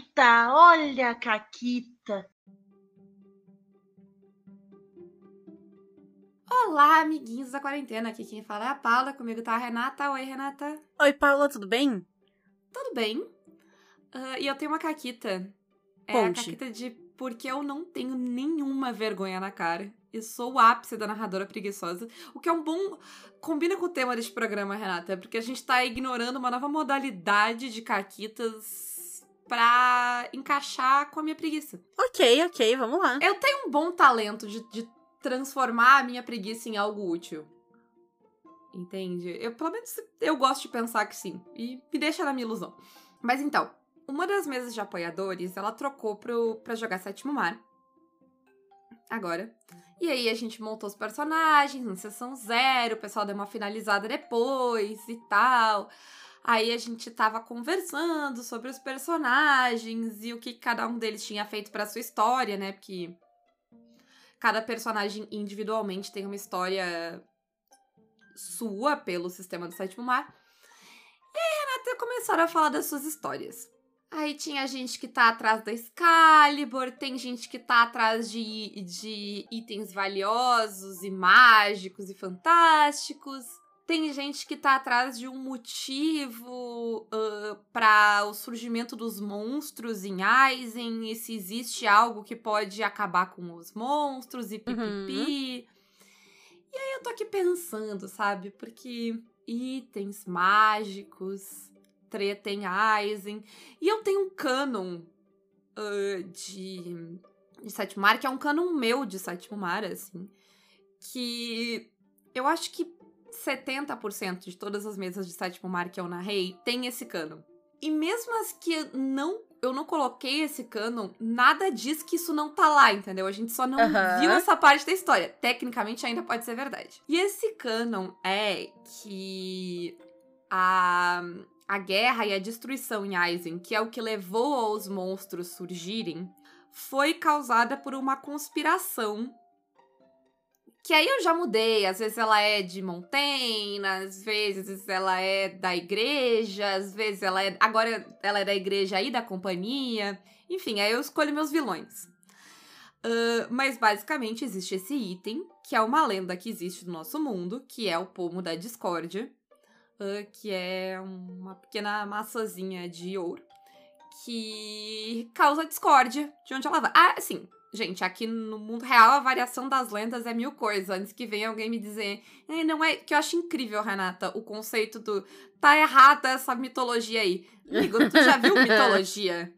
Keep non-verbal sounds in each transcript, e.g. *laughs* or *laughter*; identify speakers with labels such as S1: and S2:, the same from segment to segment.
S1: Caquita, olha a Caquita.
S2: Olá, amiguinhos da quarentena. Aqui quem fala é a Paula. Comigo tá a Renata. Oi, Renata.
S3: Oi, Paula, tudo bem?
S2: Tudo bem. Uh, e eu tenho uma caquita. É
S3: Conte.
S2: a caquita de porque eu não tenho nenhuma vergonha na cara. E sou o ápice da narradora preguiçosa. O que é um bom. Combina com o tema deste programa, Renata. Porque a gente tá ignorando uma nova modalidade de caquitas pra encaixar com a minha preguiça.
S3: Ok, ok, vamos lá.
S2: Eu tenho um bom talento de, de transformar a minha preguiça em algo útil. Entende? Eu, pelo menos, eu gosto de pensar que sim. E me deixa na minha ilusão. Mas então, uma das mesas de apoiadores, ela trocou pro, pra jogar Sétimo Mar. Agora. E aí a gente montou os personagens na sessão zero, o pessoal deu uma finalizada depois e tal. Aí a gente tava conversando sobre os personagens e o que cada um deles tinha feito pra sua história, né? Porque cada personagem individualmente tem uma história sua pelo sistema do sétimo mar. E aí, Renata, começaram a falar das suas histórias. Aí tinha gente que tá atrás da Excalibur, tem gente que tá atrás de, de itens valiosos e mágicos e fantásticos. Tem gente que tá atrás de um motivo uh, para o surgimento dos monstros em Aizen, e se existe algo que pode acabar com os monstros e pipipi. E aí eu tô aqui pensando, sabe? Porque itens mágicos, treta em Aizen. E eu tenho um canon uh, de, de Sétimo Mar, que é um canon meu de Sétimo Mar, assim. Que eu acho que 70% de todas as mesas de Sétimo Mar que eu narrei tem esse canon. E mesmo as que eu não, eu não coloquei esse canon, nada diz que isso não tá lá, entendeu? A gente só não
S3: Aham.
S2: viu essa parte da história. Tecnicamente ainda pode ser verdade. E esse canon é que a, a guerra e a destruição em Aizen, que é o que levou os monstros surgirem, foi causada por uma conspiração. Que aí eu já mudei. Às vezes ela é de Montaigne, às vezes ela é da igreja, às vezes ela é. Agora ela é da igreja e da companhia. Enfim, aí eu escolho meus vilões. Ah, mas basicamente existe esse item, que é uma lenda que existe no nosso mundo, que é o pomo da discórdia, ah, que é uma pequena maçãzinha de ouro que causa discórdia de onde ela vai. Ah, sim. Gente, aqui no mundo real a variação das lendas é mil coisas. Antes que venha alguém me dizer, "Eh, não é. Que eu acho incrível, Renata, o conceito do tá errada essa mitologia aí. Amigo, tu já viu *laughs* mitologia?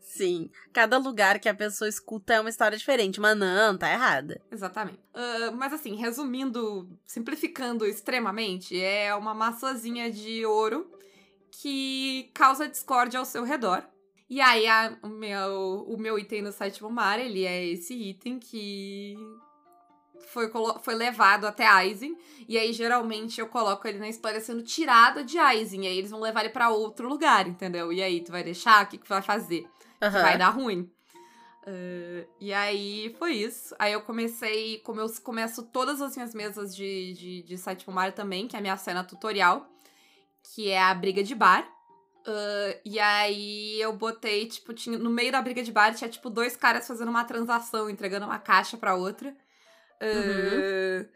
S3: Sim, cada lugar que a pessoa escuta é uma história diferente, mas não, tá errada.
S2: Exatamente. Ah, mas assim, resumindo, simplificando extremamente, é uma maçãzinha de ouro que causa discórdia ao seu redor. E aí, a- o, meu, o meu item no sétimo mar, ele é esse item que foi, foi levado até Aizen. E aí, geralmente, eu coloco ele na história sendo tirado de Aizen. E aí, eles vão levar ele pra outro lugar, entendeu? E aí, tu vai deixar? O que, que tu vai fazer?
S3: Aham.
S2: vai dar ruim. Ah, e aí foi isso. Aí eu comecei, como eu começo todas as minhas mesas de, de, de sétimo mar também, que é a minha cena tutorial, que é a briga de bar. Ah, e aí eu botei, tipo, tinha, no meio da briga de bar tinha, tipo, dois caras fazendo uma transação, entregando uma caixa pra outra. Ah,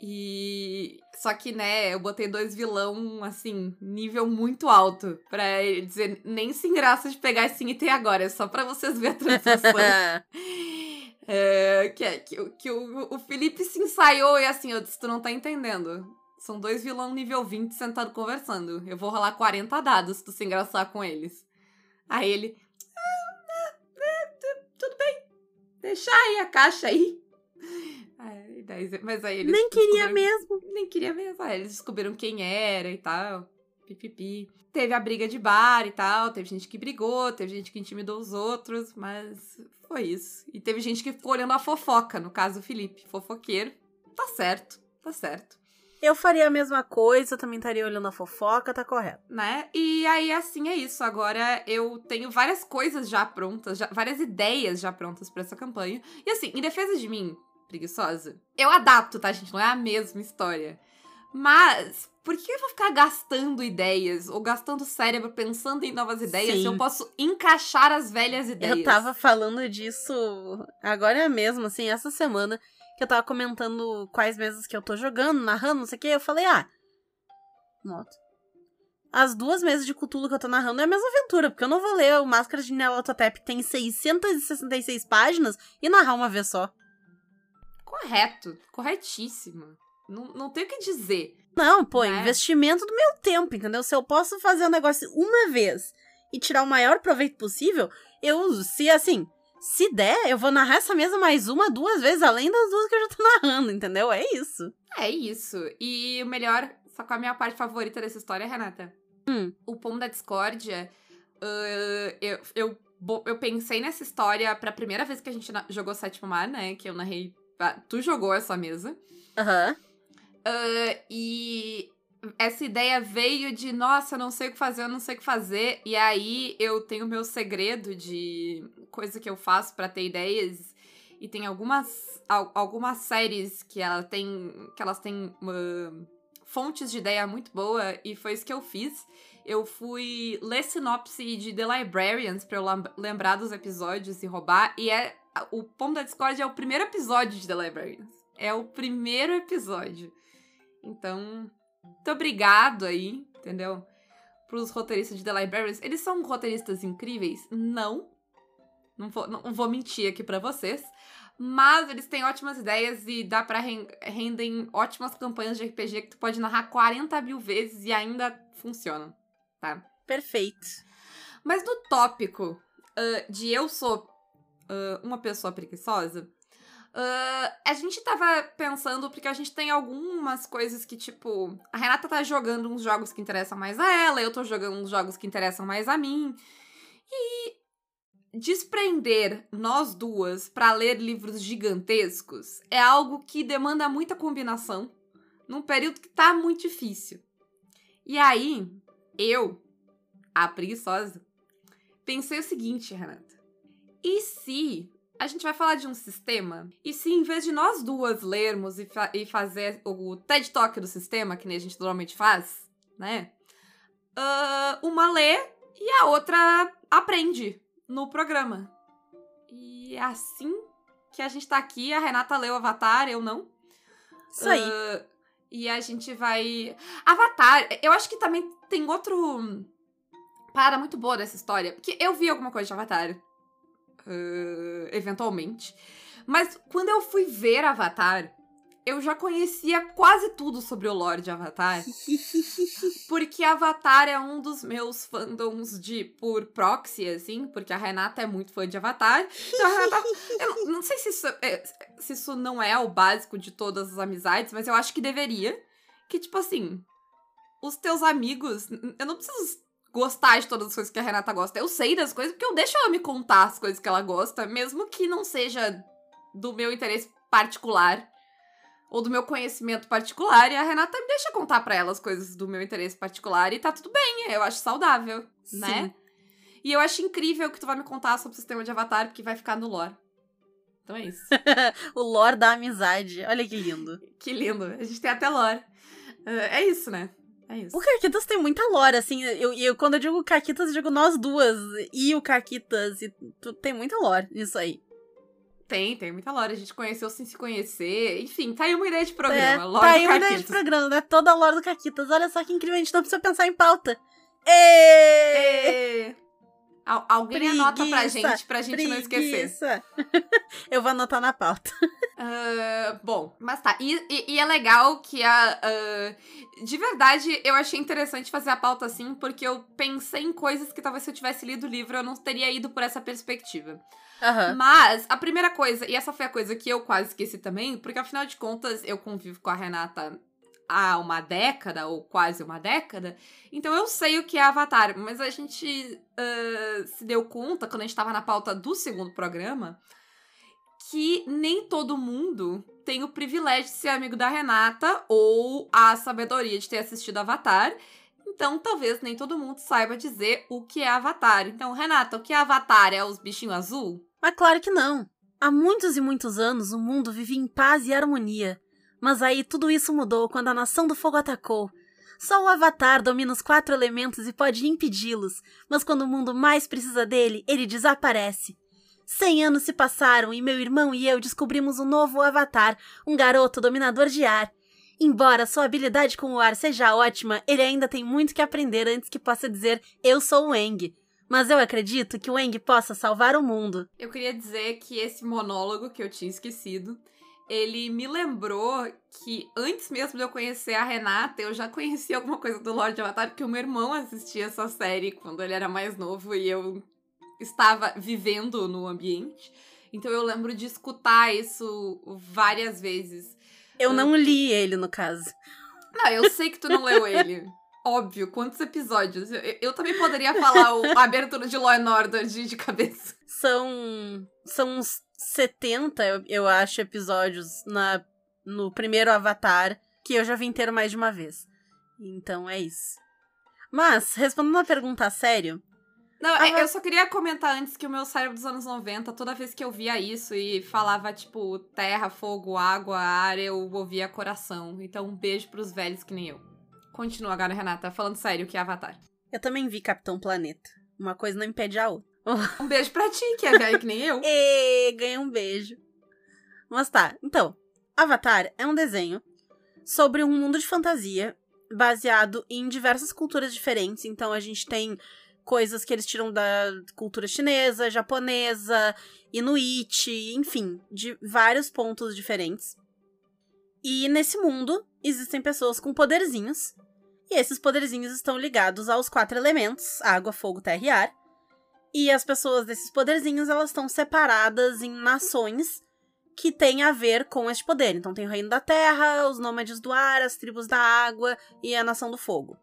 S2: E. Só que, né, eu botei dois vilão, assim, nível muito alto. Pra dizer, nem se engraça de pegar esse item agora, é só pra vocês verem a transação. *laughs* É, que que, o- que o, o Felipe se ensaiou e assim, eu disse, tu não tá entendendo. São dois vilão nível 20 sentado conversando. Eu vou rolar 40 dados se tu se engraçar com eles. Aí ele. "Ah, ah, ah, tu- tudo bem. Deixa aí a caixa aí. Aí, daí- mas aí eles.
S3: Nem queria mesmo.
S2: nem queria mesmo. Aí eles descobriram quem era e tal. Pipipi. Teve a briga de bar e tal. Teve gente que brigou, teve gente que intimidou os outros, mas foi isso. E teve gente que ficou olhando a fofoca, no caso o Felipe, fofoqueiro. Tá certo, tá certo.
S3: Eu faria a mesma coisa, também estaria olhando a fofoca, tá correto.
S2: Né? E aí, assim é isso. Agora eu tenho várias coisas já prontas, já- várias ideias já prontas pra essa campanha. E assim, em defesa de mim, preguiçosa, eu adapto, tá, gente? Não é a mesma história. Mas, por que eu vou ficar gastando ideias ou gastando cérebro pensando em novas ideias
S3: Sim.
S2: se eu posso encaixar as velhas ideias?
S3: Eu tava falando disso agora mesmo, assim, essa semana, que eu tava comentando quais mesas que eu tô jogando, narrando, não sei o que. Eu falei, ah, nota. As duas mesas de Cthulhu que eu tô narrando é a mesma aventura, porque eu não vou ler o Máscara de Nyarlathotep, que tem 666 páginas, e narrar uma vez só.
S2: Correto, corretíssimo. Não, não tem o que dizer.
S3: Não, pô,
S2: Né?
S3: investimento do meu tempo, entendeu? Se eu posso fazer um negócio uma vez e tirar o maior proveito possível, eu, se assim, se der, eu vou narrar essa mesa mais uma, duas vezes, além das duas que eu já tô *laughs* narrando, entendeu? É isso.
S2: É isso. E o melhor, só com a minha parte favorita dessa história, Renata.
S3: Hum.
S2: O Pomo da Discórdia, ah, eu, eu, eu pensei nessa história pra primeira vez que a gente jogou Sétimo Mar, né? Que eu narrei. ah, Tu jogou essa mesa.
S3: Aham.
S2: Ah, e essa ideia veio de, nossa, eu não sei o que fazer, eu não sei o que fazer. E aí eu tenho meu segredo de coisa que eu faço pra ter ideias. E tem algumas, al- algumas séries que, ela tem, que elas têm ah, fontes de ideia muito boa. E foi isso que eu fiz. Eu fui ler sinopse de The Librarians pra eu lembrar dos episódios e roubar. E é o Pomo da Discord é o primeiro episódio de The Librarians. É o primeiro episódio. Então, muito obrigado aí, entendeu? Pros roteiristas de The Librarians. Eles são roteiristas incríveis? Não. Não vou, não vou mentir aqui pra vocês. Mas eles têm ótimas ideias e dá pra ren- rendem ótimas campanhas de RPG que tu pode narrar 40 mil vezes e ainda funcionam, tá?
S3: Perfeito.
S2: Mas no tópico ah, de eu sou ah, uma pessoa preguiçosa, ah, a gente tava pensando, porque a gente tem algumas coisas que, tipo, a Renata tá jogando uns jogos que interessam mais a ela, eu tô jogando uns jogos que interessam mais a mim. E desprender nós duas pra ler livros gigantescos é algo que demanda muita combinação num período que tá muito difícil. E aí, eu, a preguiçosa, pensei o seguinte, Renata. E se a gente vai falar de um sistema? E se em vez de nós duas lermos e, fa- e fazer o TED Talk do sistema, que nem a gente normalmente faz, né? ah, uma lê e a outra aprende no programa. E é assim que a gente tá aqui. A Renata leu Avatar, eu não.
S3: Isso aí.
S2: Ah, e a gente vai. Avatar, eu acho que também tem outro. Parada muito boa dessa história. Porque eu vi alguma coisa de Avatar. Ah, eventualmente. Mas quando eu fui ver Avatar, eu já conhecia quase tudo sobre o lore de Avatar. *laughs* Porque Avatar é um dos meus fandoms de por proxy, assim, porque a Renata é muito fã de Avatar. Então a Renata. Eu não, não sei se isso, é- se isso não é o básico de todas as amizades, mas eu acho que deveria. Que, tipo assim, os teus amigos. Eu não preciso gostar de todas as coisas que a Renata gosta. Eu sei das coisas, porque eu deixo ela me contar as coisas que ela gosta, mesmo que não seja do meu interesse particular ou do meu conhecimento particular, e a Renata me deixa contar pra ela as coisas do meu interesse particular e tá tudo bem, eu acho saudável, né? E eu acho incrível que tu vai me contar sobre o sistema de Avatar, porque vai ficar no lore. Então é isso. *laughs*
S3: O lore da amizade. Olha que lindo.
S2: que lindo. A gente tem até lore. É é isso, né? É isso.
S3: O Caquitas tem muita lore, assim. Eu, eu, quando eu digo Caquitas, eu digo nós duas. E o Caquitas. E tu, tem muita lore nisso aí.
S2: Tem, tem muita lore. A gente conheceu sem se conhecer. Enfim, tá aí uma ideia de programa.
S3: É,
S2: lore
S3: tá aí uma ideia de programa, né? Toda a lore do Caquitas. Olha só que incrível, a gente não precisa pensar em pauta. Ê!
S2: Alguém anota pra
S3: Preguiça,
S2: gente, pra gente não esquecer.
S3: Preguiça. *laughs* eu vou anotar na pauta.
S2: Ah, bom, mas tá. E, e- e é legal que a. ah, de verdade, eu achei interessante fazer a pauta assim, porque eu pensei em coisas que talvez se eu tivesse lido o livro eu não teria ido por essa perspectiva.
S3: Aham.
S2: Mas a primeira coisa, e essa foi a coisa que eu quase esqueci também, porque afinal de contas eu convivo com a Renata há uma década, ou quase uma década, então eu sei o que é Avatar, mas a gente ah, se deu conta, quando a gente tava na pauta do segundo programa, que nem todo mundo tem o privilégio de ser amigo da Renata ou a sabedoria de ter assistido Avatar. Então, talvez nem todo mundo saiba dizer o que é Avatar. Então, Renata, o que é Avatar? É os bichinhos azul?
S3: Mas claro que não. Há muitos e muitos anos o mundo vivia em paz e harmonia. Mas aí tudo isso mudou quando a Nação do Fogo atacou. Só o Avatar domina os quatro elementos e pode impedi-los, mas quando o mundo mais precisa dele, ele desaparece. Cem anos se passaram e meu irmão e eu descobrimos um novo Avatar, um garoto dominador de ar. Embora sua habilidade com o ar seja ótima, ele ainda tem muito que aprender antes que possa dizer eu sou o Eng. Mas eu acredito que o Eng possa salvar o mundo.
S2: Eu queria dizer que esse monólogo que eu tinha esquecido, ele me lembrou que antes mesmo de eu conhecer a Renata, eu já conhecia alguma coisa do Lorde Avatar, porque o meu irmão assistia essa série quando ele era mais novo e eu estava vivendo no ambiente. Então eu lembro de escutar isso várias vezes.
S3: Eu não li ele, no caso.
S2: Não, eu sei que tu não leu ele. *laughs* Óbvio, quantos episódios? Eu, eu também poderia falar o, a abertura de Law and Order de, de cabeça.
S3: São. São uns 70, eu, eu acho, episódios na, no primeiro Avatar, que eu já vi inteiro mais de uma vez. Então é isso. Mas, respondendo a pergunta a sério,
S2: Não,
S3: Ah,
S2: eu só queria comentar antes que o meu cérebro dos anos 90, toda vez que eu via isso e falava, tipo, terra, fogo, água, ar, eu ouvia coração. Então, um beijo pros velhos que nem eu. Continua agora, Renata, falando sério, que é Avatar.
S3: eu também vi Capitão Planeta. Uma coisa não impede a outra. *laughs*
S2: Um beijo pra ti, que é velho que nem eu. *laughs*
S3: E ganhei um beijo. Mas tá, então, Avatar é um desenho sobre um mundo de fantasia baseado em diversas culturas diferentes. Então a gente tem coisas que eles tiram da cultura chinesa, japonesa, inuit, enfim, de vários pontos diferentes. E nesse mundo existem pessoas com poderzinhos. E esses poderzinhos estão ligados aos quatro elementos: água, fogo, terra e ar. E as pessoas desses poderzinhos, elas estão separadas em nações que têm a ver com este poder. Então tem o Reino da Terra, os Nômades do Ar, as Tribos da Água e a Nação do Fogo.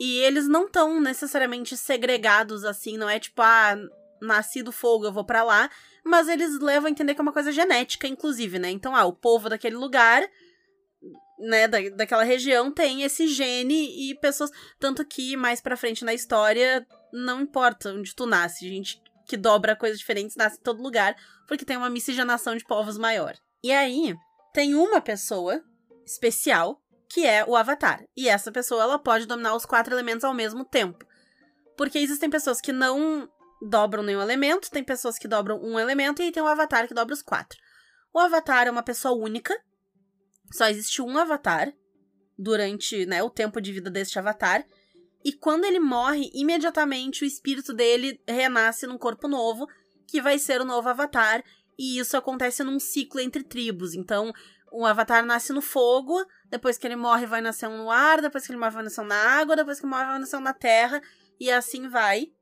S3: E eles não estão necessariamente segregados assim, não é tipo, ah, nasci do fogo, eu vou pra lá. Mas eles levam a entender que é uma coisa genética, inclusive, né? Então, ah, o povo daquele lugar, né, da, daquela região tem esse gene e pessoas. Tanto que mais pra frente na história, não importa onde tu nasce, gente que dobra coisas diferentes nasce em todo lugar, porque tem uma miscigenação de povos maior. E aí, tem uma pessoa especial que é o Avatar. E essa pessoa ela pode dominar os quatro elementos ao mesmo tempo. Porque existem pessoas que não dobram nenhum elemento, tem pessoas que dobram um elemento e tem o Avatar que dobra os quatro. O Avatar é uma pessoa única. Só existe um Avatar durante né, o tempo de vida deste Avatar. E quando ele morre, imediatamente o espírito dele renasce num corpo novo, que vai ser o novo Avatar. E isso acontece num ciclo entre tribos. Então, o Avatar nasce no fogo, depois que ele morre, vai nascer um no ar, depois que ele morre, vai nascer um na água, depois que ele morre, vai nascer um na terra. E assim vai.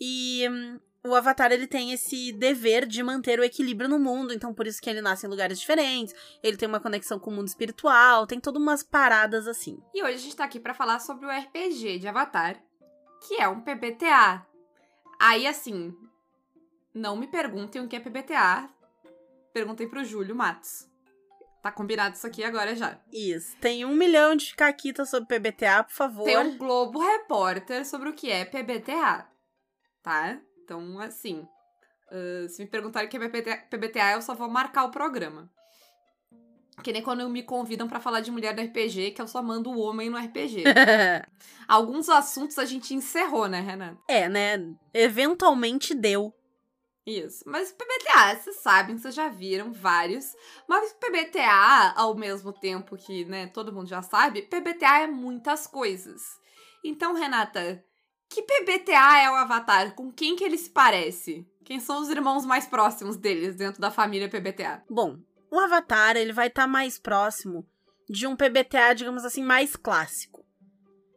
S3: E hum, o Avatar ele tem esse dever de manter o equilíbrio no mundo, então por isso que ele nasce em lugares diferentes, ele tem uma conexão com o mundo espiritual, tem todas umas paradas assim.
S2: E hoje a gente tá aqui pra falar sobre o RPG de Avatar, que é um PBTA. Aí, assim, não me perguntem o que é PBTA, perguntem pro Júlio Matos. Tá combinado isso aqui agora já.
S3: Isso. Tem um milhão de caquitas sobre PBTA, por favor.
S2: Tem um Globo Repórter sobre o que é PBTA, tá? Então, assim, ah, se me perguntarem o que é PBTA, eu só vou marcar o programa. Que nem quando me convidam pra falar de mulher no RPG, que eu só mando o homem no RPG. *laughs* Alguns assuntos a gente encerrou, né, Renan?
S3: é, né? Eventualmente deu.
S2: Isso. Mas PBTA, vocês sabem, vocês já viram vários. Mas PBTA, ao mesmo tempo que, né, todo mundo já sabe, PBTA é muitas coisas. Então, Renata, que PBTA é o Avatar? Com quem que ele se parece? Quem são os irmãos mais próximos deles dentro da família PBTA?
S3: Bom, o Avatar ele vai estar mais próximo de um PBTA, digamos assim, mais clássico.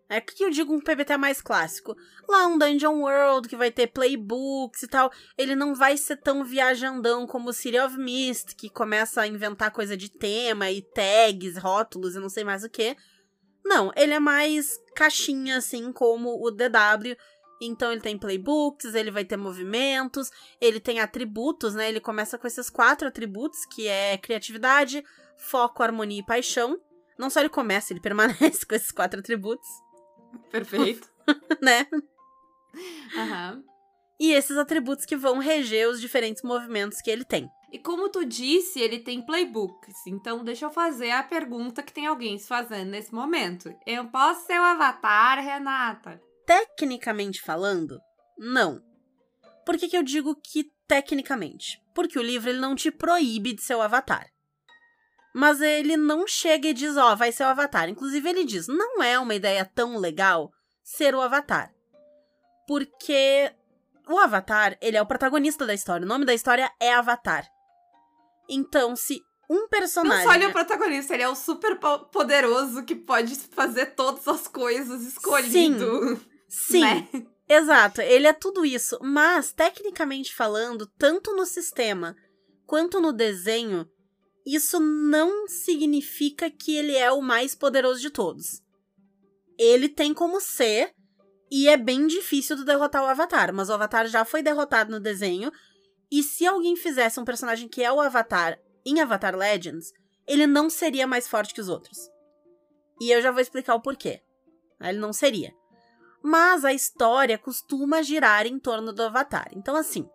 S3: É que eu digo um PBTA mais clássico? Lá um Dungeon World que vai ter playbooks e tal, ele não vai ser tão viajandão como o City of Mist, que começa a inventar coisa de tema e tags, rótulos e não sei mais o que. Não, ele é mais caixinha, assim, como o DW. Então ele tem playbooks, ele vai ter movimentos, ele tem atributos, né? Ele começa com esses quatro atributos, que é criatividade, foco, harmonia e paixão. Não só ele começa, ele *laughs* permanece com esses quatro atributos,
S2: Perfeito. *laughs*
S3: né?
S2: Aham.
S3: E esses atributos que vão reger os diferentes movimentos que ele tem.
S2: E como tu disse, ele tem playbooks. Então, deixa eu fazer a pergunta que tem alguém se fazendo nesse momento. Eu posso ser o avatar, Renata?
S3: Tecnicamente falando, não. Por que, que eu digo que tecnicamente? Porque o livro ele não te proíbe de ser o avatar. Mas ele não chega e diz, ó, oh, vai ser o avatar. Inclusive, ele diz, não é uma ideia tão legal ser o avatar. Porque o avatar, ele é o protagonista da história. O nome da história é Avatar. Então, se um personagem.
S2: Não só ele é o protagonista, ele é o super poderoso que pode fazer todas as coisas escolhido.
S3: Sim. Sim. Né? Exato, ele é tudo isso. Mas, tecnicamente falando, tanto no sistema quanto no desenho, isso não significa que ele é o mais poderoso de todos. Ele tem como ser, e é bem difícil de derrotar o Avatar, mas o Avatar já foi derrotado no desenho. E se alguém fizesse um personagem que é o Avatar em Avatar Legends, ele não seria mais forte que os outros. E eu já vou explicar o porquê. Ele não seria. Mas a história costuma girar em torno do Avatar. Então, assim,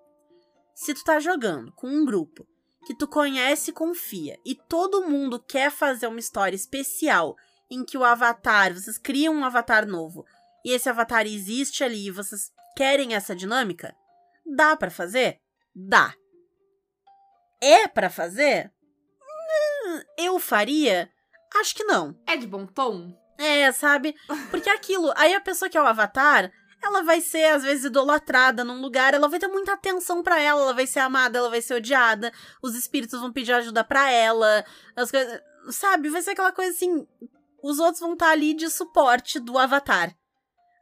S3: se tu tá jogando com um grupo que tu conhece e confia, e todo mundo quer fazer uma história especial em que o Avatar, vocês criam um Avatar novo, e esse avatar existe ali e vocês querem essa dinâmica? Dá para fazer? Dá. É para fazer? Hum, eu faria? Acho que não.
S2: É de bom tom?
S3: É, sabe? Porque aquilo, aí a pessoa que é o avatar, ela vai ser às vezes idolatrada num lugar, ela vai ter muita atenção para ela, ela vai ser amada, ela vai ser odiada, os espíritos vão pedir ajuda para ela, as coisas, sabe? Vai ser aquela coisa assim, os outros vão estar tá ali de suporte do avatar.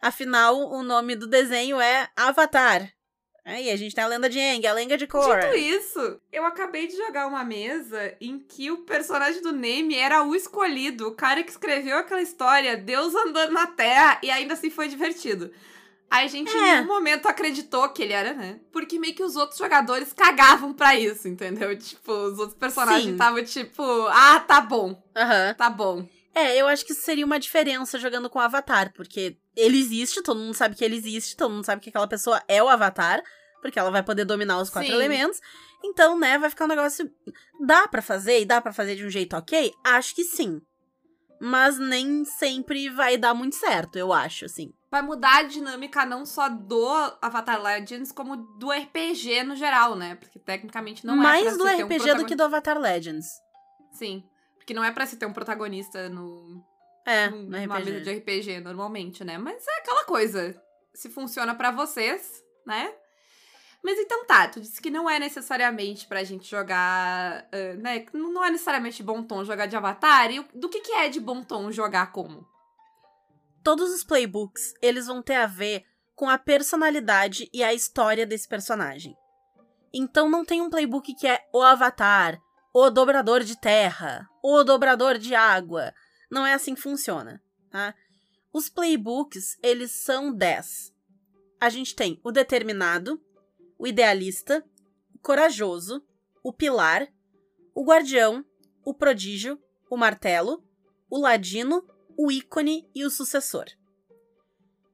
S3: Afinal, o nome do desenho é Avatar. Aí, a gente tem a lenda de Aang, a lenda de Korra.
S2: Dito isso, eu acabei de jogar uma mesa em que o personagem do Neme era o escolhido, o cara que escreveu aquela história, Deus andando na Terra, e ainda assim foi divertido. A gente, é. em nenhum momento, acreditou que ele era, né? Porque meio que os outros jogadores cagavam pra isso, entendeu? Tipo, os outros personagens estavam tipo, ah, tá bom.
S3: Uhum.
S2: Tá bom.
S3: É, eu acho que isso seria uma diferença jogando com o Avatar, porque ele existe, todo mundo sabe que ele existe, todo mundo sabe que aquela pessoa é o Avatar, porque ela vai poder dominar os quatro Sim. elementos. Então, né, vai ficar um negócio. Dá para fazer e dá para fazer de um jeito ok? Acho que sim. Mas nem sempre vai dar muito certo, eu acho, assim.
S2: Vai mudar a dinâmica não só do Avatar Legends, como do RPG no geral, né? Porque tecnicamente não
S3: Mais
S2: é
S3: Mais do RPG um do que do Avatar Legends.
S2: Sim. Porque não é para se ter um protagonista no.
S3: É,
S2: no, numa mesa de RPG normalmente, né? Mas é aquela coisa. Se funciona para vocês, né? Mas então tá, tu disse que não é necessariamente pra gente jogar, uh, né? Não é necessariamente bom tom jogar de Avatar. E do que, que é de bom tom jogar como?
S3: Todos os playbooks, eles vão ter a ver com a personalidade e a história desse personagem. Então não tem um playbook que é o Avatar, o dobrador de terra, o dobrador de água. Não é assim que funciona, tá? Os playbooks, eles são 10. A gente tem o determinado, o idealista, o corajoso, o pilar, o guardião, o prodígio, o martelo, o ladino, o ícone e o sucessor.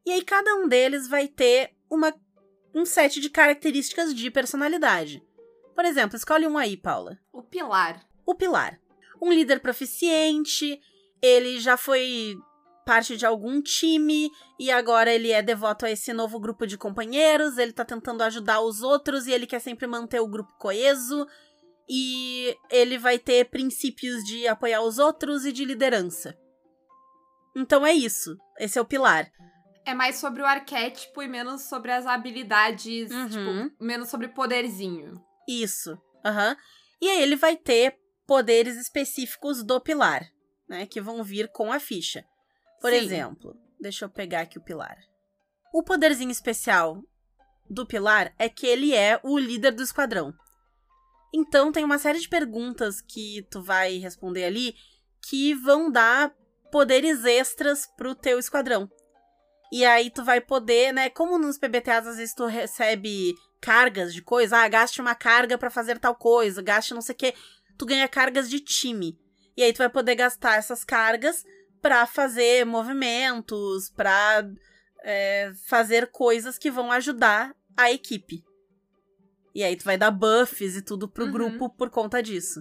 S3: E aí cada um deles vai ter uma, um set de características de personalidade. Por exemplo, escolhe um aí, Paula.
S2: O pilar.
S3: O pilar. Um líder proficiente, ele já foi parte de algum time e agora ele é devoto a esse novo grupo de companheiros, ele tá tentando ajudar os outros e ele quer sempre manter o grupo coeso e ele vai ter princípios de apoiar os outros e de liderança. Então é isso. Esse é o pilar.
S2: É mais sobre o arquétipo e menos sobre as habilidades, uhum. tipo, menos sobre poderzinho.
S3: Isso. Aham. Uhum. E aí ele vai ter poderes específicos do pilar, né? Que vão vir com a ficha. Por Sim. exemplo, deixa eu pegar aqui o pilar. O poderzinho especial do pilar é que ele é o líder do esquadrão. Então tem uma série de perguntas que tu vai responder ali que vão dar poderes extras pro teu esquadrão. E aí tu vai poder, né? Como nos PBTAs às vezes tu recebe cargas de coisa, ah, gaste uma carga para fazer tal coisa, gaste não sei o que, tu ganha cargas de time. E aí tu vai poder gastar essas cargas para fazer movimentos, para é, fazer coisas que vão ajudar a equipe. E aí tu vai dar buffs e tudo pro
S2: Uhum.
S3: grupo por conta disso.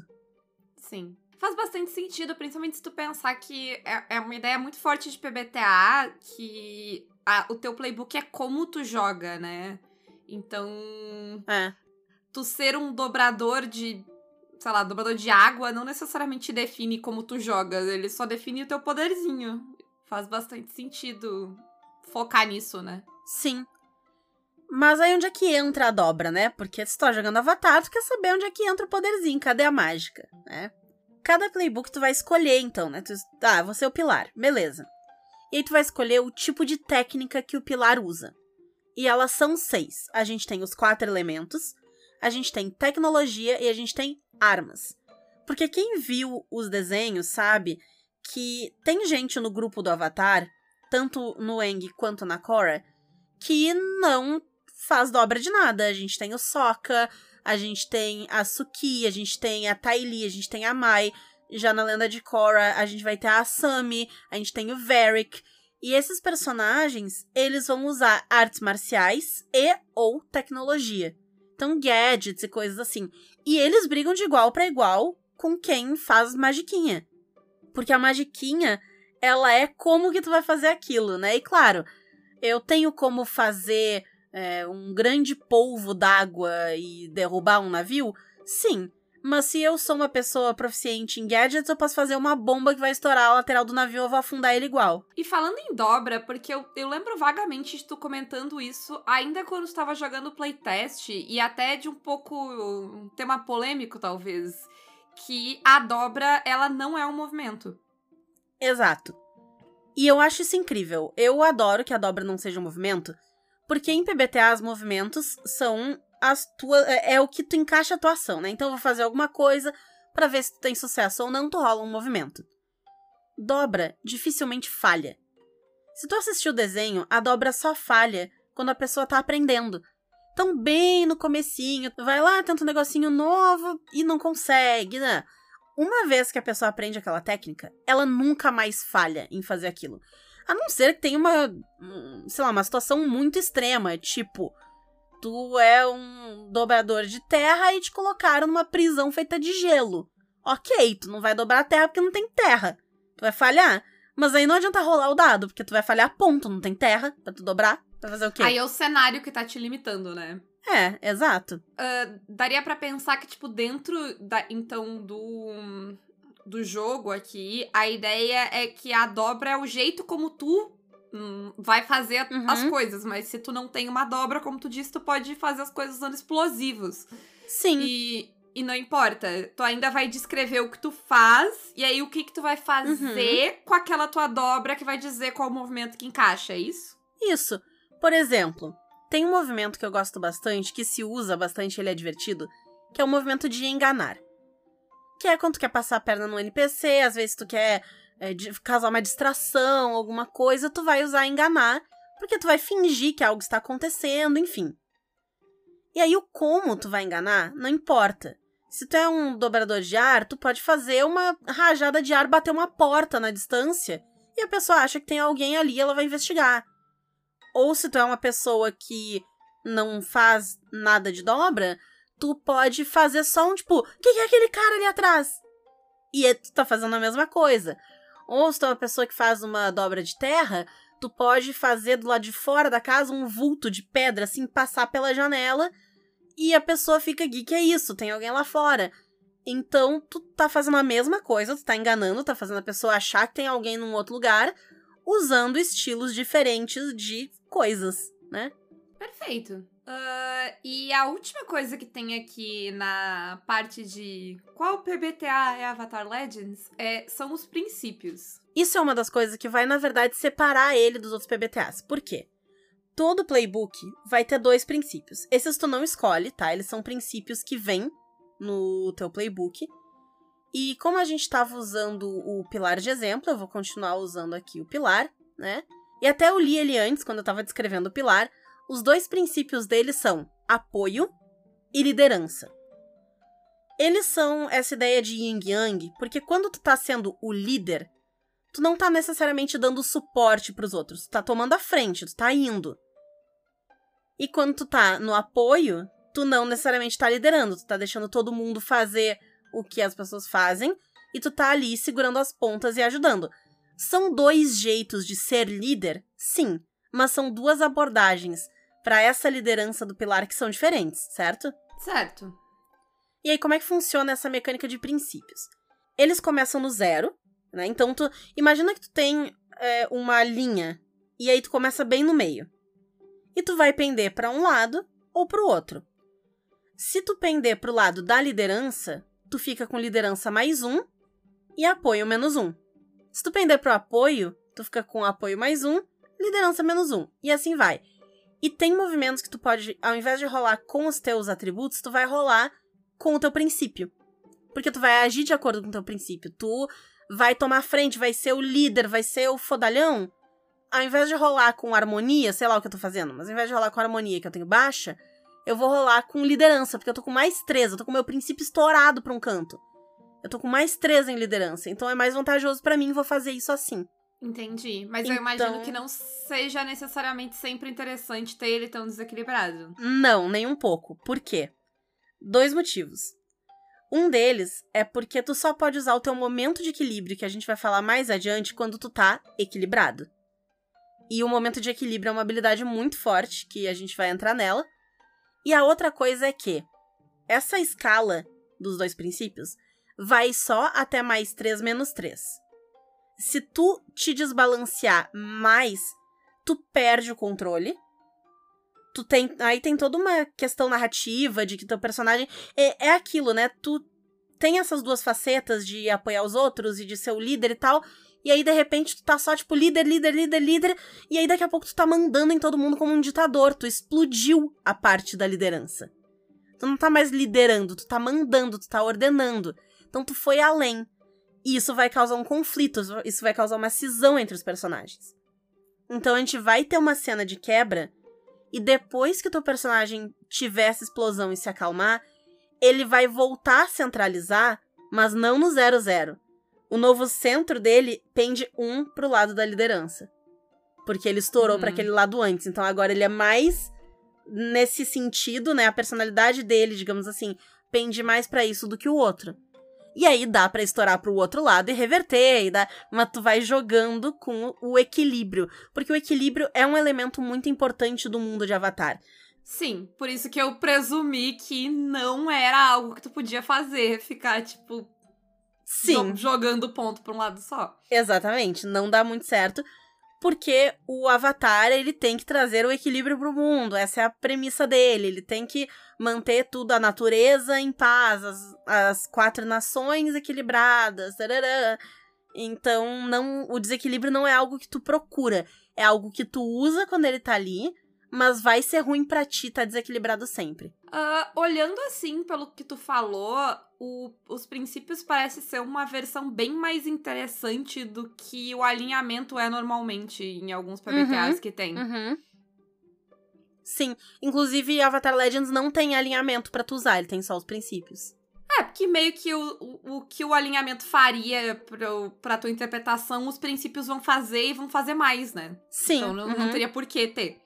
S2: Sim. Faz bastante sentido, principalmente se tu pensar que é, é uma ideia muito forte de PBTA, que a- o teu playbook é como tu joga, né? Então,
S3: É.
S2: tu ser um dobrador de, sei lá, dobrador de água não necessariamente define como tu joga, ele só define o teu poderzinho. Faz bastante sentido focar nisso, né?
S3: Sim. Mas aí onde é que entra a dobra, né? Porque se tu tá jogando Avatar, tu quer saber onde é que entra o poderzinho, cadê a mágica, né? Cada playbook tu vai escolher, então, né? Tu, ah, você é o pilar, beleza. E aí tu vai escolher o tipo de técnica que o pilar usa. E elas são seis. A gente tem os quatro elementos, a gente tem tecnologia e a gente tem armas. Porque quem viu os desenhos sabe que tem gente no grupo do Avatar, tanto no Eng quanto na Korra, que não faz dobra de nada. A gente tem o Sokka, a gente tem a Suki, a gente tem a Lee, a gente tem a Mai. Já na Lenda de Korra, a gente vai ter a Asami, a gente tem o Varric. E esses personagens, eles vão usar artes marciais e ou tecnologia. Então, gadgets e coisas assim. E eles brigam de igual para igual com quem faz magiquinha. Porque a magiquinha, ela é como que tu vai fazer aquilo, né? E claro, eu tenho como fazer é, um grande polvo d'água e derrubar um navio? Sim. Mas se eu sou uma pessoa proficiente em gadgets, eu posso fazer uma bomba que vai estourar a lateral do navio eu vou afundar ele igual.
S2: E falando em dobra, porque eu, eu lembro vagamente de tu comentando isso, ainda quando tu tava jogando playtest, e até de um pouco um tema polêmico, talvez, que a dobra, ela não é um movimento.
S3: Exato. E eu acho isso incrível. Eu adoro que a dobra não seja um movimento, porque em PBTA os movimentos são as tuas. É, é o que tu encaixa a tua ação, né? Então eu vou fazer alguma coisa pra ver se tu tem sucesso ou não, tu rola um movimento. Dobra dificilmente falha. Se tu assistiu o desenho, a dobra só falha quando a pessoa tá aprendendo. Então, bem no comecinho, vai lá, tenta um negocinho novo e não consegue, né? Uma vez que a pessoa aprende aquela técnica, ela nunca mais falha em fazer aquilo. A não ser que tenha uma, hum, sei lá, uma situação muito extrema, tipo, tu é um dobrador de terra e te colocaram numa prisão feita de gelo. Ok, tu não vai dobrar a terra porque não tem terra. Tu vai falhar. Mas aí não adianta rolar o dado, porque tu vai falhar ponto, não tem terra pra tu dobrar. Vai fazer o quê?
S2: Aí é o cenário que tá te limitando, né?
S3: É, exato.
S2: Daria pra pensar que, tipo, dentro da, então, do, do jogo aqui, a ideia é que a dobra é o jeito como tu vai fazer
S3: Uhum.
S2: as coisas. Mas se tu não tem uma dobra, como tu disse, tu pode fazer as coisas usando explosivos.
S3: Sim.
S2: E, e não importa, tu ainda vai descrever o que tu faz, e aí o que que tu vai fazer com aquela tua dobra que vai dizer qual o movimento que encaixa, é isso?
S3: Isso. Por exemplo, tem um movimento que eu gosto bastante, que se usa bastante, ele é divertido, que é o movimento de enganar. Que é quando tu quer passar a perna no NPC, às vezes tu quer é, de- causar uma distração, alguma coisa, tu vai usar enganar, porque tu vai fingir que algo está acontecendo, enfim. E aí o como tu vai enganar, não importa. Se tu é um dobrador de ar, tu pode fazer uma rajada de ar bater uma porta na distância e a pessoa acha que tem alguém ali, ela vai investigar. Ou se tu é uma pessoa que não faz nada de dobra, tu pode fazer só um tipo, quem é aquele cara ali atrás? E aí tu tá fazendo a mesma coisa. Ou se tu é uma pessoa que faz uma dobra de terra, tu pode fazer do lado de fora da casa um vulto de pedra, assim, passar pela janela, e a pessoa fica, que é isso? Tem alguém lá fora. Então, tu tá fazendo a mesma coisa, tu tá enganando, tá fazendo a pessoa achar que tem alguém num outro lugar, usando estilos diferentes de coisas, né?
S2: Perfeito. Ah, e a última coisa que tem aqui na parte de qual PBTA é Avatar Legends é, são os princípios.
S3: Isso é uma das coisas que vai, na verdade, separar ele dos outros PBTAs. Por quê? Todo playbook vai ter dois princípios. Esses tu não escolhe, tá? Eles são princípios que vêm no teu playbook. E como a gente estava usando o pilar de exemplo, eu vou continuar usando aqui o pilar, né? E até eu li ele antes, quando eu estava descrevendo o pilar. Os dois princípios dele são apoio e liderança. Eles são essa ideia de yin yang, porque quando tu tá sendo o líder, tu não tá necessariamente dando suporte pros outros, tu tá tomando a frente, tu tá indo. E quando tu tá no apoio, tu não necessariamente tá liderando, tu tá deixando todo mundo fazer o que as pessoas fazem e tu tá ali segurando as pontas e ajudando. São dois jeitos de ser líder? Sim, mas são duas abordagens para essa liderança do pilar que são diferentes, certo?
S2: Certo.
S3: E aí, como é que funciona essa mecânica de princípios? Eles começam no zero, né? Então, tu imagina que tu tem é, uma linha e aí tu começa bem no meio. E tu vai pender para um lado ou para o outro. Se tu pender para o lado da liderança, tu fica com liderança mais um e apoio menos um. Se tu pender para o apoio, tu fica com apoio mais um, liderança menos um. E assim vai. E tem movimentos que tu pode, ao invés de rolar com os teus atributos, tu vai rolar com o teu princípio. Porque tu vai agir de acordo com o teu princípio. Tu vai tomar frente, vai ser o líder, vai ser o fodalhão. Ao invés de rolar com harmonia, sei lá o que eu tô fazendo, mas ao invés de rolar com harmonia que eu tenho baixa, eu vou rolar com liderança, porque eu tô com mais três, eu tô com meu princípio estourado pra um canto. Eu tô com mais três em liderança, então é mais vantajoso para mim, vou fazer isso assim.
S2: Entendi. Mas
S3: Então-
S2: eu imagino que não seja necessariamente sempre interessante ter ele tão desequilibrado.
S3: Não, nem um pouco. Por quê? Dois motivos. Um deles é porque tu só pode usar o teu momento de equilíbrio, que a gente vai falar mais adiante, quando tu tá equilibrado. E o momento de equilíbrio é uma habilidade muito forte, que a gente vai entrar nela. E a outra coisa é que essa escala dos dois princípios vai só até mais 3 menos 3. Se tu te desbalancear mais, tu perde o controle tu tem. Aí tem toda uma questão narrativa de que teu personagem. É, é aquilo, né? Tu tem essas duas facetas de apoiar os outros e de ser o líder e tal. E aí, de repente, tu tá só, tipo, líder, líder, líder, líder. E aí, daqui a pouco, tu tá mandando em todo mundo como um ditador. Tu explodiu a parte da liderança. Tu não tá mais liderando, tu tá mandando, tu tá ordenando. Então, tu foi além. E isso vai causar um conflito, isso vai causar uma cisão entre os personagens. Então, a gente vai ter uma cena de quebra e depois que o teu personagem tiver essa explosão e se acalmar, ele vai voltar a centralizar, mas não no 0-0. O novo centro dele pende um pro lado da liderança. Porque ele estourou
S2: Uhum.
S3: pra aquele lado antes. Então agora ele é mais nesse sentido, né? A personalidade dele, digamos assim, pende mais pra isso do que o outro. E aí dá pra estourar pro outro lado e reverter, e dá, mas tu vai jogando com o equilíbrio, porque o equilíbrio é um elemento muito importante do mundo de Avatar.
S2: Sim, por isso que eu presumi que não era algo que tu podia fazer, ficar, tipo,
S3: Sim,
S2: jo- jogando ponto pra um lado só.
S3: exatamente, não dá muito certo, porque o Avatar, ele tem que trazer o equilíbrio pro mundo, essa é a premissa dele, ele tem que manter tudo, a natureza em paz, as, as quatro nações equilibradas, tarará. Então, não, o desequilíbrio não é algo que tu procura, é algo que tu usa quando ele tá ali, mas vai ser ruim pra ti tá desequilibrado sempre.
S2: Ah, olhando assim pelo que tu falou, o- os princípios parece ser uma versão bem mais interessante do que o alinhamento é normalmente em alguns PBTAs que tem.
S3: Uhum. Sim, inclusive Avatar Legends não tem alinhamento pra tu usar, ele tem só os princípios.
S2: É, porque meio que o, o, o que o alinhamento faria pro, pra tua interpretação, os princípios vão fazer e vão fazer mais, né?
S3: Sim.
S2: Então não, não
S3: uhum.
S2: teria por que ter.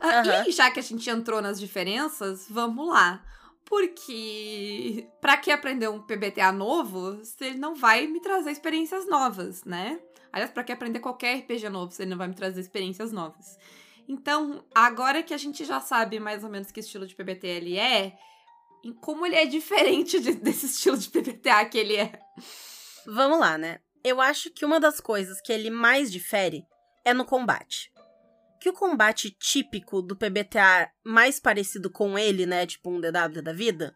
S3: Aham.
S2: E já que a gente entrou nas diferenças, vamos lá. Porque pra que aprender um PBTA novo se ele não vai me trazer experiências novas, né? Aliás, pra que aprender qualquer RPG novo se ele não vai me trazer experiências novas? Então, agora que a gente já sabe mais ou menos que estilo de PBTA ele é, e como ele é diferente de- *laughs* desse estilo de PBTA que ele é.
S3: Vamos lá, né? Eu acho que uma das coisas que ele mais difere é no combate. Que o combate típico do PBTA mais parecido com ele, né? Tipo um DW da vida.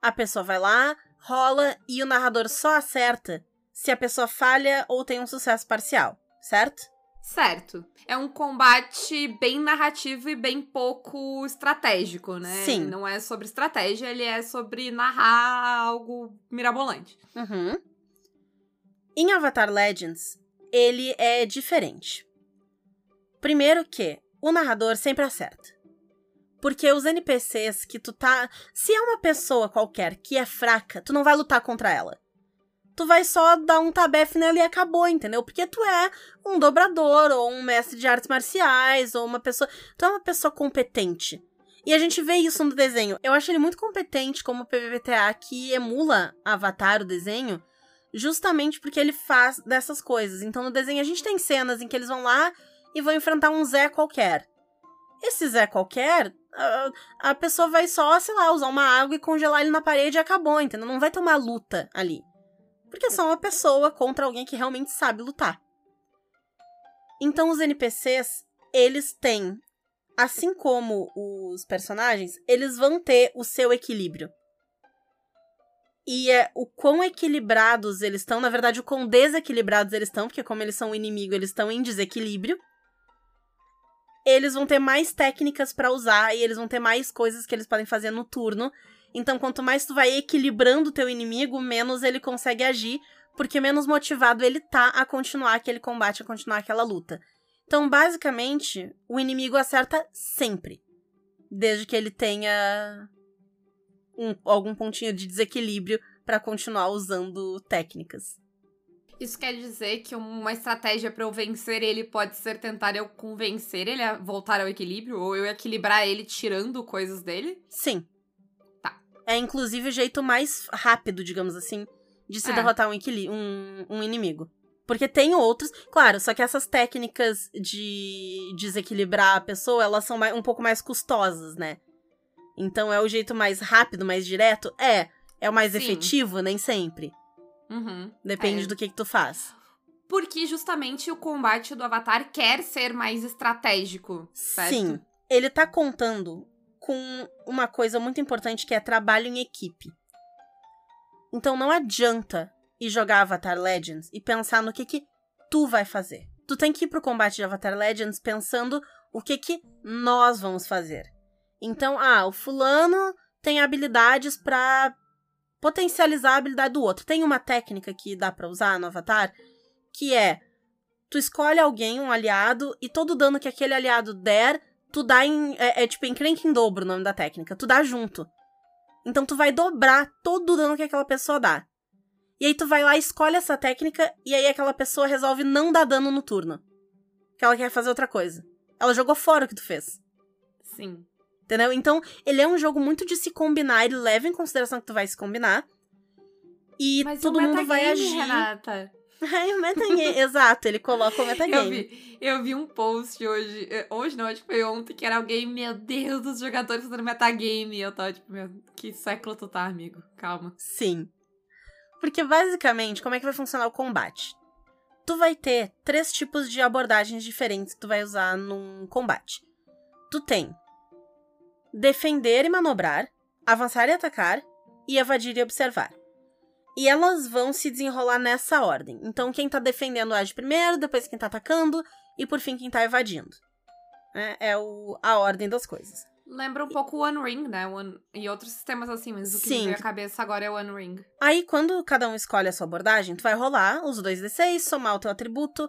S3: A pessoa vai lá, rola e o narrador só acerta se a pessoa falha ou tem um sucesso parcial, certo?
S2: Certo. É um combate bem narrativo e bem pouco estratégico, né?
S3: Sim.
S2: Não é sobre estratégia, ele é sobre narrar algo mirabolante.
S3: Uhum. Em Avatar Legends, ele é diferente. Primeiro que o narrador sempre acerta. Porque os NPCs que tu tá. Se é uma pessoa qualquer que é fraca, tu não vai lutar contra ela. tu vai só dar um tabefe nela e acabou, entendeu? Porque tu é um dobrador, ou um mestre de artes marciais, ou uma pessoa. Tu é uma pessoa competente. E a gente vê isso no desenho. Eu acho ele muito competente como PVTA que emula Avatar, o desenho, justamente porque ele faz dessas coisas. Então no desenho a gente tem cenas em que eles vão lá e vão enfrentar um Zé qualquer. Esse Zé qualquer, a, a pessoa vai só, sei lá, usar uma água e congelar ele na parede e acabou, entendeu? Não vai ter uma luta ali. Porque é só uma pessoa contra alguém que realmente sabe lutar. Então os NPCs, eles têm, assim como os personagens, eles vão ter o seu equilíbrio. E é o quão equilibrados eles estão, na verdade, o quão desequilibrados eles estão, porque como eles são o inimigo, eles estão em desequilíbrio. Eles vão ter mais técnicas para usar e eles vão ter mais coisas que eles podem fazer no turno. Então, quanto mais tu vai equilibrando o teu inimigo, menos ele consegue agir, porque menos motivado ele tá a continuar aquele combate, a continuar aquela luta. Então, basicamente, o inimigo acerta sempre. Desde que ele tenha um, algum pontinho de desequilíbrio para continuar usando técnicas.
S2: Isso quer dizer que uma estratégia para eu vencer ele pode ser tentar eu convencer ele a voltar ao equilíbrio ou eu equilibrar ele tirando coisas dele?
S3: Sim.
S2: Tá.
S3: É inclusive o jeito mais rápido, digamos assim, de se
S2: É.
S3: derrotar um, um, um inimigo. Porque tem outros, claro, só que essas técnicas de desequilibrar a pessoa, elas são mai- um pouco mais custosas, né? Então é o jeito mais rápido, mais direto? É. É o mais
S2: Sim.
S3: efetivo? Nem sempre.
S2: Uhum.
S3: Depende
S2: É.
S3: do que, que tu faz.
S2: Porque justamente o combate do Avatar quer ser mais estratégico, certo?
S3: Sim. Ele tá contando com uma coisa muito importante que é trabalho em equipe. Então não adianta ir jogar Avatar Legends e pensar no que que tu vai fazer. Tu tem que ir pro combate de Avatar Legends pensando o que que nós vamos fazer. Então, ah, o fulano tem habilidades pra potencializar a habilidade do outro. Tem uma técnica que dá pra usar no Avatar que é tu escolhe alguém, um aliado, e todo dano que aquele aliado der, tu dá em. É, é tipo encrenca em dobro o nome da técnica. Tu dá junto. Então tu vai dobrar todo o dano que aquela pessoa dá. E aí tu vai lá, escolhe essa técnica, e aí aquela pessoa resolve não dar dano no turno. Que ela quer fazer outra coisa. Ela jogou fora o que tu fez.
S2: Sim.
S3: Entendeu? Então, ele é um jogo muito de se combinar, ele leva em consideração que tu vai se combinar. E
S2: Mas
S3: todo
S2: o
S3: mundo vai agir.
S2: Renata. *laughs*
S3: É, o metagame. Exato, ele coloca o
S2: Eu
S3: metagame.
S2: vi, eu vi um post hoje, eh, hoje não, acho que foi ontem, que era alguém, meu Deus, os jogadores fazendo metagame. E eu tava tipo, meu, que século tu tá, amigo? Calma.
S3: Sim. Porque basicamente, como é que vai funcionar o combate? Tu vai ter três tipos de abordagens diferentes que tu vai usar num combate. Tu tem defender e manobrar, avançar e atacar, e evadir e observar. E elas vão se desenrolar nessa ordem. Então, quem tá defendendo age primeiro, depois quem tá atacando, e por fim quem tá evadindo. É, é o, a ordem das coisas.
S2: Lembra um pouco o One Ring, né? One... E outros sistemas assim, mas o que
S3: Sim.
S2: me veio à cabeça agora é o One Ring.
S3: Aí, quando cada um escolhe a sua abordagem, tu vai rolar os dois D6, somar o teu atributo,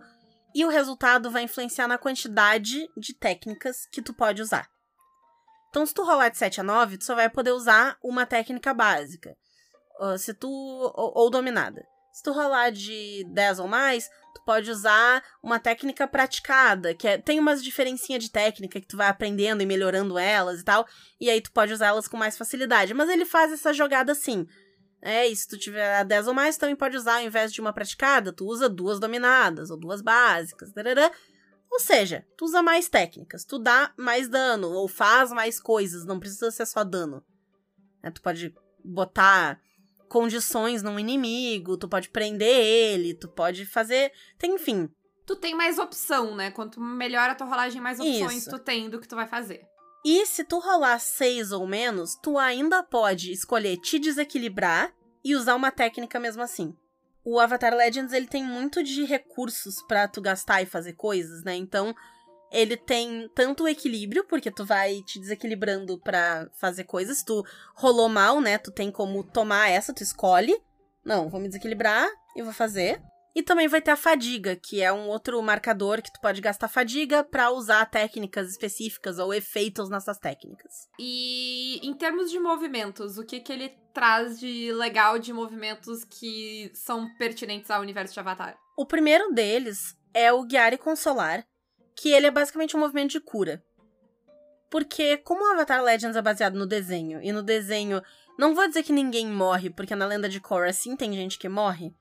S3: e o resultado vai influenciar na quantidade de técnicas que tu pode usar. Então, se tu rolar de 7 a 9, tu só vai poder usar uma técnica básica. Ah, Se tu. Ou, ou dominada. Se tu rolar de 10 ou mais, tu pode usar uma técnica praticada, que é, tem umas diferencinhas de técnica que tu vai aprendendo e melhorando elas e tal, e aí tu pode usar elas com mais facilidade. Mas ele faz essa jogada assim. É, e se tu tiver a 10 ou mais, também pode usar, ao invés de uma praticada, tu usa duas dominadas ou duas básicas. tarará. Ou seja, tu usa mais técnicas, tu dá mais dano ou faz mais coisas, não precisa ser só dano. né? Tu pode botar condições num inimigo, tu pode prender ele, tu pode fazer. Tem, enfim.
S2: Tu tem mais opção, né? Quanto melhor a tua rolagem, mais opções
S3: Isso.
S2: tu tem do que tu vai fazer.
S3: E se tu rolar 6 ou menos, tu ainda pode escolher te desequilibrar e usar uma técnica mesmo assim. O Avatar Legends ele tem muito de recursos pra tu gastar e fazer coisas, né? Então, ele tem tanto o equilíbrio, porque tu vai te desequilibrando pra fazer coisas. Tu rolou mal, né? Tu tem como tomar essa, tu escolhe. Não, vou me desequilibrar e vou fazer. E também vai ter a fadiga, que é um outro marcador que tu pode gastar fadiga para usar técnicas específicas ou efeitos nessas técnicas.
S2: E em termos de movimentos, o que, que ele traz de legal de movimentos que são pertinentes ao universo de Avatar?
S3: O primeiro deles é o Guiar e Consolar, que ele é basicamente um movimento de cura. Porque, como o Avatar Legends é baseado no desenho, e no desenho, não vou dizer que ninguém morre, porque na lenda de Korra sim tem gente que morre.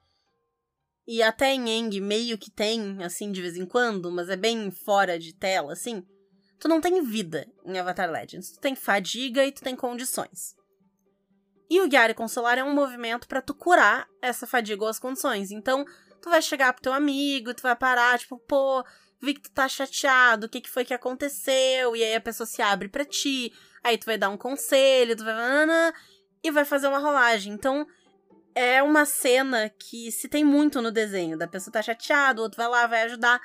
S3: E até em Eng meio que tem, assim, de vez em quando, mas é bem fora de tela, assim. Tu não tem vida em Avatar Legends. Tu tem fadiga e tu tem condições. E o Guiar e Consolar é um movimento para tu curar essa fadiga ou as condições. Então, tu vai chegar pro teu amigo, tu vai parar, tipo, pô, vi que tu tá chateado, o que, que foi que aconteceu? E aí a pessoa se abre para ti, aí tu vai dar um conselho, tu vai. E vai fazer uma rolagem. Então, é uma cena que se tem muito no desenho. Da pessoa tá chateada, o outro vai lá, vai ajudar.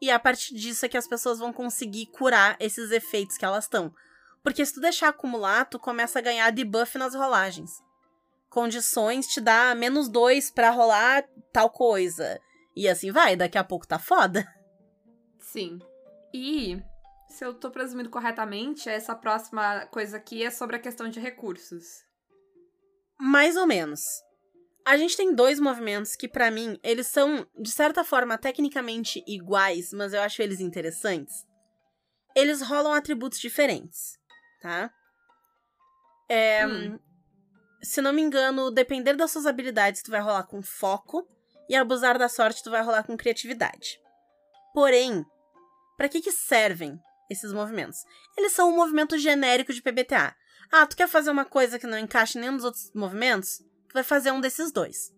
S3: E a partir disso é que as pessoas vão conseguir curar esses efeitos que elas estão. Porque se tu deixar acumular, tu começa a ganhar debuff nas rolagens. Condições te dá menos dois para rolar tal coisa. E assim vai, daqui a pouco tá foda. *laughs*
S2: Sim. E, se eu tô presumindo corretamente, essa próxima coisa aqui é sobre a questão de recursos.
S3: Mais ou menos. A gente tem dois movimentos que, para mim, eles são, de certa forma, tecnicamente iguais, mas eu acho eles interessantes. Eles rolam atributos diferentes, tá? É, hum. Se não me engano, depender das suas habilidades, tu vai rolar com foco, e abusar da sorte, tu vai rolar com criatividade. Porém, para que, que servem esses movimentos? Eles são um movimento genérico de PBTA. Ah, tu quer fazer uma coisa que não encaixa em nenhum dos outros movimentos? Tu vai fazer um desses dois.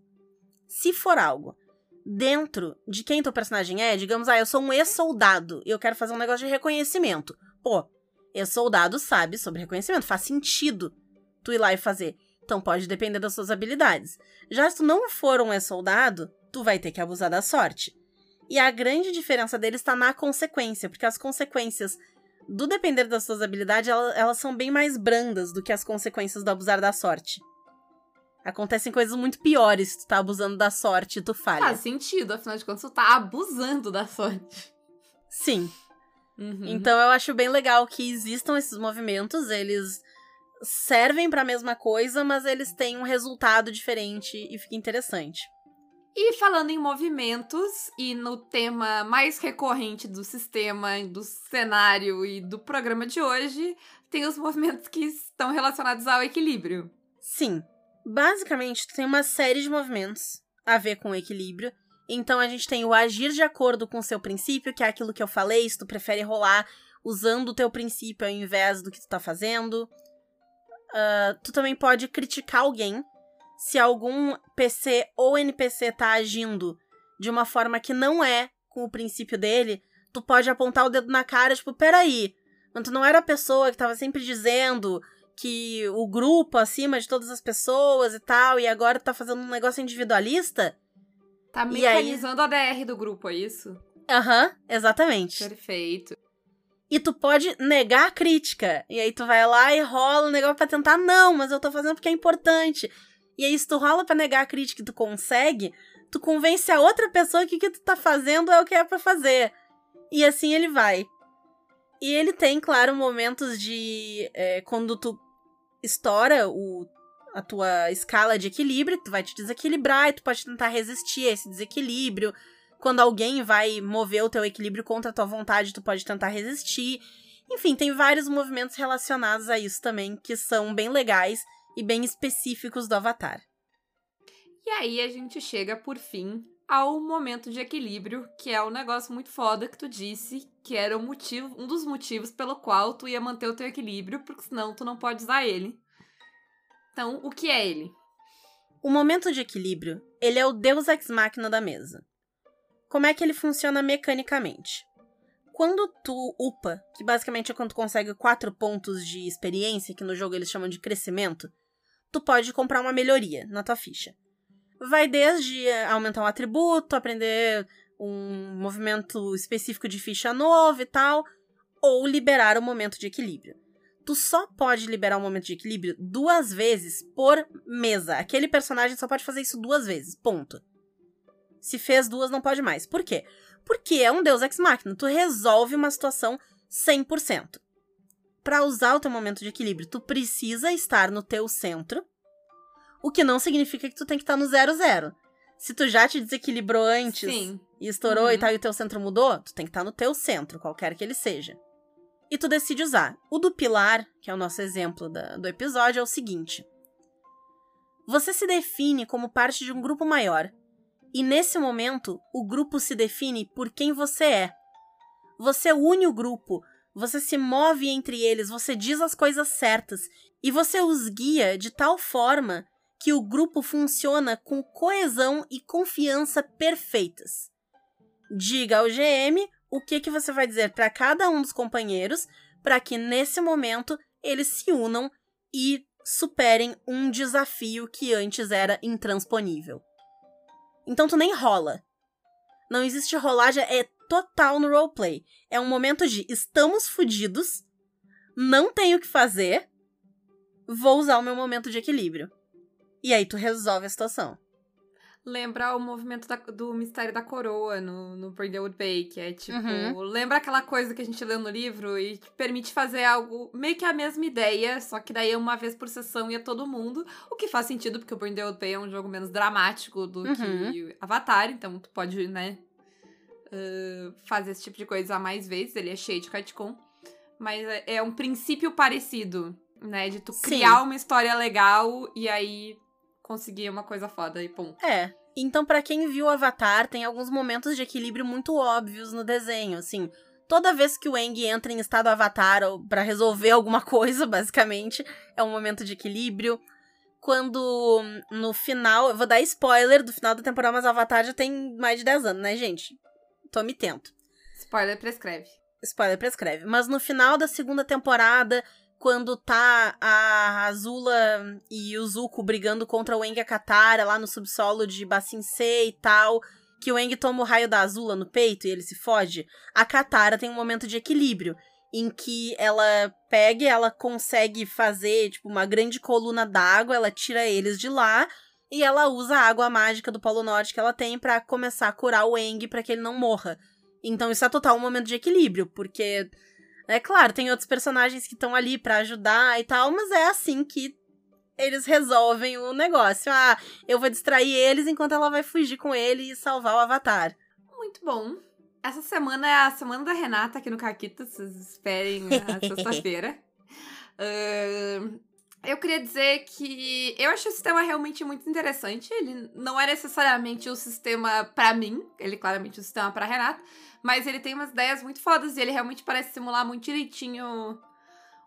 S3: Se for algo dentro de quem teu personagem é, digamos, ah, eu sou um ex-soldado e eu quero fazer um negócio de reconhecimento. Pô, ex-soldado sabe sobre reconhecimento, faz sentido tu ir lá e fazer. Então pode depender das suas habilidades. Já se tu não for um ex-soldado, tu vai ter que abusar da sorte. E a grande diferença dele está na consequência, porque as consequências do depender das suas habilidades, elas, elas são bem mais brandas do que as consequências do abusar da sorte. Acontecem coisas muito piores se tu tá abusando da sorte e tu falha.
S2: Faz sentido, afinal de contas, tu tá abusando da sorte.
S3: Sim. Uhum. Então eu acho bem legal que existam esses movimentos, eles servem para a mesma coisa, mas eles têm um resultado diferente e fica interessante.
S2: E falando em movimentos e no tema mais recorrente do sistema, do cenário e do programa de hoje, tem os movimentos que estão relacionados ao equilíbrio.
S3: Sim. Basicamente, tem uma série de movimentos a ver com o equilíbrio. Então a gente tem o agir de acordo com o seu princípio, que é aquilo que eu falei, se tu prefere rolar usando o teu princípio ao invés do que tu tá fazendo. Uh, tu também pode criticar alguém se algum PC ou NPC tá agindo de uma forma que não é com o princípio dele, tu pode apontar o dedo na cara, tipo, peraí, mas tu não era a pessoa que tava sempre dizendo que o grupo acima de todas as pessoas e tal, e agora tá fazendo um negócio individualista?
S2: Tá mecanizando aí... a DR do grupo, é isso?
S3: Aham, uhum, exatamente.
S2: Perfeito.
S3: E tu pode negar a crítica. E aí tu vai lá e rola o um negócio pra tentar, não, mas eu tô fazendo porque é importante. E aí, se tu rola pra negar a crítica e tu consegue, tu convence a outra pessoa que o que tu tá fazendo é o que é para fazer. E assim ele vai. E ele tem, claro, momentos de. É, quando tu estoura o, a tua escala de equilíbrio, tu vai te desequilibrar e tu pode tentar resistir a esse desequilíbrio. Quando alguém vai mover o teu equilíbrio contra a tua vontade, tu pode tentar resistir. Enfim, tem vários movimentos relacionados a isso também que são bem legais e bem específicos do Avatar.
S2: E aí a gente chega, por fim, ao momento de equilíbrio, que é o um negócio muito foda que tu disse, que era o motivo, um dos motivos pelo qual tu ia manter o teu equilíbrio, porque senão tu não pode usar ele. Então, o que é ele?
S3: O momento de equilíbrio, ele é o deus ex machina da mesa. Como é que ele funciona mecanicamente? Quando tu upa, que basicamente é quando tu consegue quatro pontos de experiência, que no jogo eles chamam de crescimento, tu pode comprar uma melhoria na tua ficha. Vai desde aumentar um atributo, aprender um movimento específico de ficha novo e tal, ou liberar o momento de equilíbrio. Tu só pode liberar o momento de equilíbrio duas vezes por mesa. Aquele personagem só pode fazer isso duas vezes, ponto. Se fez duas, não pode mais. Por quê? Porque é um Deus Ex Machina. Tu resolve uma situação 100%. Para usar o teu momento de equilíbrio, tu precisa estar no teu centro, o que não significa que tu tem que estar no zero zero. Se tu já te desequilibrou antes
S2: Sim.
S3: e estourou
S2: Uhum.
S3: e tal, e o teu centro mudou, tu tem que estar no teu centro, qualquer que ele seja. E tu decide usar. O do pilar, que é o nosso exemplo da- do episódio, é o seguinte: Você se define como parte de um grupo maior, e nesse momento, o grupo se define por quem você é. Você une o grupo, você se move entre eles, você diz as coisas certas, e você os guia de tal forma que o grupo funciona com coesão e confiança perfeitas. Diga ao GM o que, que você vai dizer para cada um dos companheiros para que nesse momento eles se unam e superem um desafio que antes era intransponível. Então tu nem rola. Não existe rolagem, é total no roleplay. É um momento de estamos fudidos, não tenho o que fazer, vou usar o meu momento de equilíbrio. E aí tu resolve a situação.
S2: Lembra o movimento da- do Mistério da Coroa no, no Brindlewood Bay, que é tipo.
S3: Uhum.
S2: Lembra aquela coisa que a gente leu no livro e te permite fazer algo meio que a mesma ideia, só que daí é uma vez por sessão e é todo mundo. O que faz sentido, porque o Brindlewood Bay é um jogo menos dramático do
S3: Uhum.
S2: que Avatar, então tu pode, né, uh, fazer esse tipo de coisa mais vezes. Ele é cheio de catcom. Mas é, é um princípio parecido, né? De tu
S3: Sim.
S2: criar uma história legal e aí conseguir uma coisa foda e pum.
S3: É. Então, pra quem viu Avatar, tem alguns momentos de equilíbrio muito óbvios no desenho, assim. Toda vez que o Aang entra em estado Avatar ou para resolver alguma coisa, *laughs* basicamente, é um momento de equilíbrio. Quando no final, eu vou dar spoiler do final da temporada, mas Avatar já tem mais de 10 anos, né, gente? Tome tento.
S2: Spoiler prescreve.
S3: Spoiler prescreve. Mas no final da segunda temporada, quando tá a Azula e o Zuko brigando contra o e a Katara lá no subsolo de Bassin C e tal, que o Aang toma o raio da Azula no peito e ele se foge, a Katara tem um momento de equilíbrio em que ela pega e ela consegue fazer, tipo, uma grande coluna d'água, ela tira eles de lá e ela usa a água mágica do Polo Norte que ela tem pra começar a curar o Aang pra que ele não morra. Então isso é total um momento de equilíbrio, porque é claro, tem outros personagens que estão ali pra ajudar e tal, mas é assim que eles resolvem o negócio. Ah, eu vou distrair eles enquanto ela vai fugir com ele e salvar o Avatar.
S2: Muito bom. Essa semana é a semana da Renata aqui no Caquita, vocês esperem a *laughs* sexta-feira. Ahn, eu queria dizer que eu achei o sistema realmente muito interessante. Ele não é necessariamente o sistema pra mim, ele é claramente o sistema pra Renata, mas ele tem umas ideias muito fodas e ele realmente parece simular muito direitinho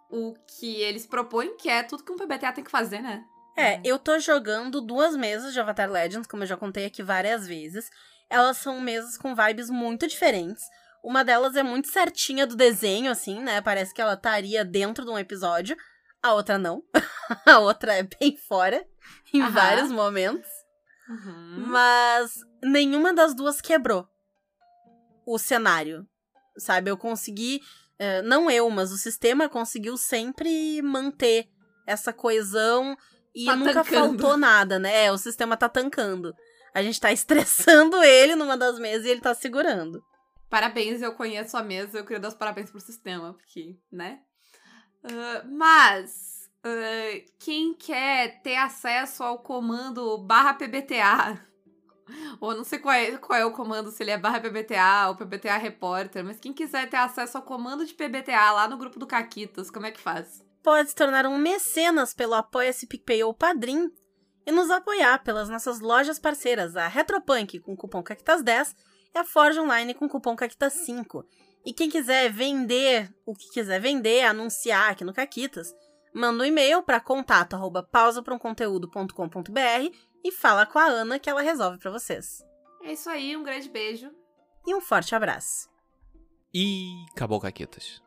S2: o que eles propõem, que é tudo que um PBTA tem que fazer, né?
S3: É, eu tô jogando duas mesas de Avatar Legends, como eu já contei aqui várias vezes. Elas são mesas com vibes muito diferentes. Uma delas é muito certinha do desenho, assim, né? Parece que ela estaria dentro de um episódio. A outra não. *laughs* *laughs* a outra é bem fora, em
S2: Aham.
S3: vários momentos.
S2: Uhum.
S3: Mas nenhuma das duas quebrou o cenário. Sabe? Eu consegui. eh, não eu, mas o sistema conseguiu sempre manter essa coesão e
S2: Tá
S3: nunca
S2: tancando.
S3: faltou nada, né? É, o sistema tá tancando. A gente tá *laughs* estressando ele numa das mesas e ele tá segurando.
S2: Parabéns, eu conheço a mesa, eu queria dar os parabéns pro sistema, porque, né? Ah, mas, ah, quem quer ter acesso ao comando barra PBTA, *laughs* ou não sei qual é, qual é o comando, se ele é barra PBTA ou PBTA Repórter, mas quem quiser ter acesso ao comando de PBTA lá no grupo do Caquitas, como é que faz?
S3: Pode se tornar um mecenas pelo Apoia-se PicPay ou Padrim e nos apoiar pelas nossas lojas parceiras, a Retropunk com cupom CAQUITAS10 e a Forge Online com cupom CAQUITAS5. E quem quiser vender o que quiser vender, anunciar aqui no Caquitas, manda um e-mail para contato arroba e fala com a Ana que ela resolve para vocês.
S2: É isso aí, um grande beijo.
S3: E um forte abraço.
S4: E acabou, Caquetas.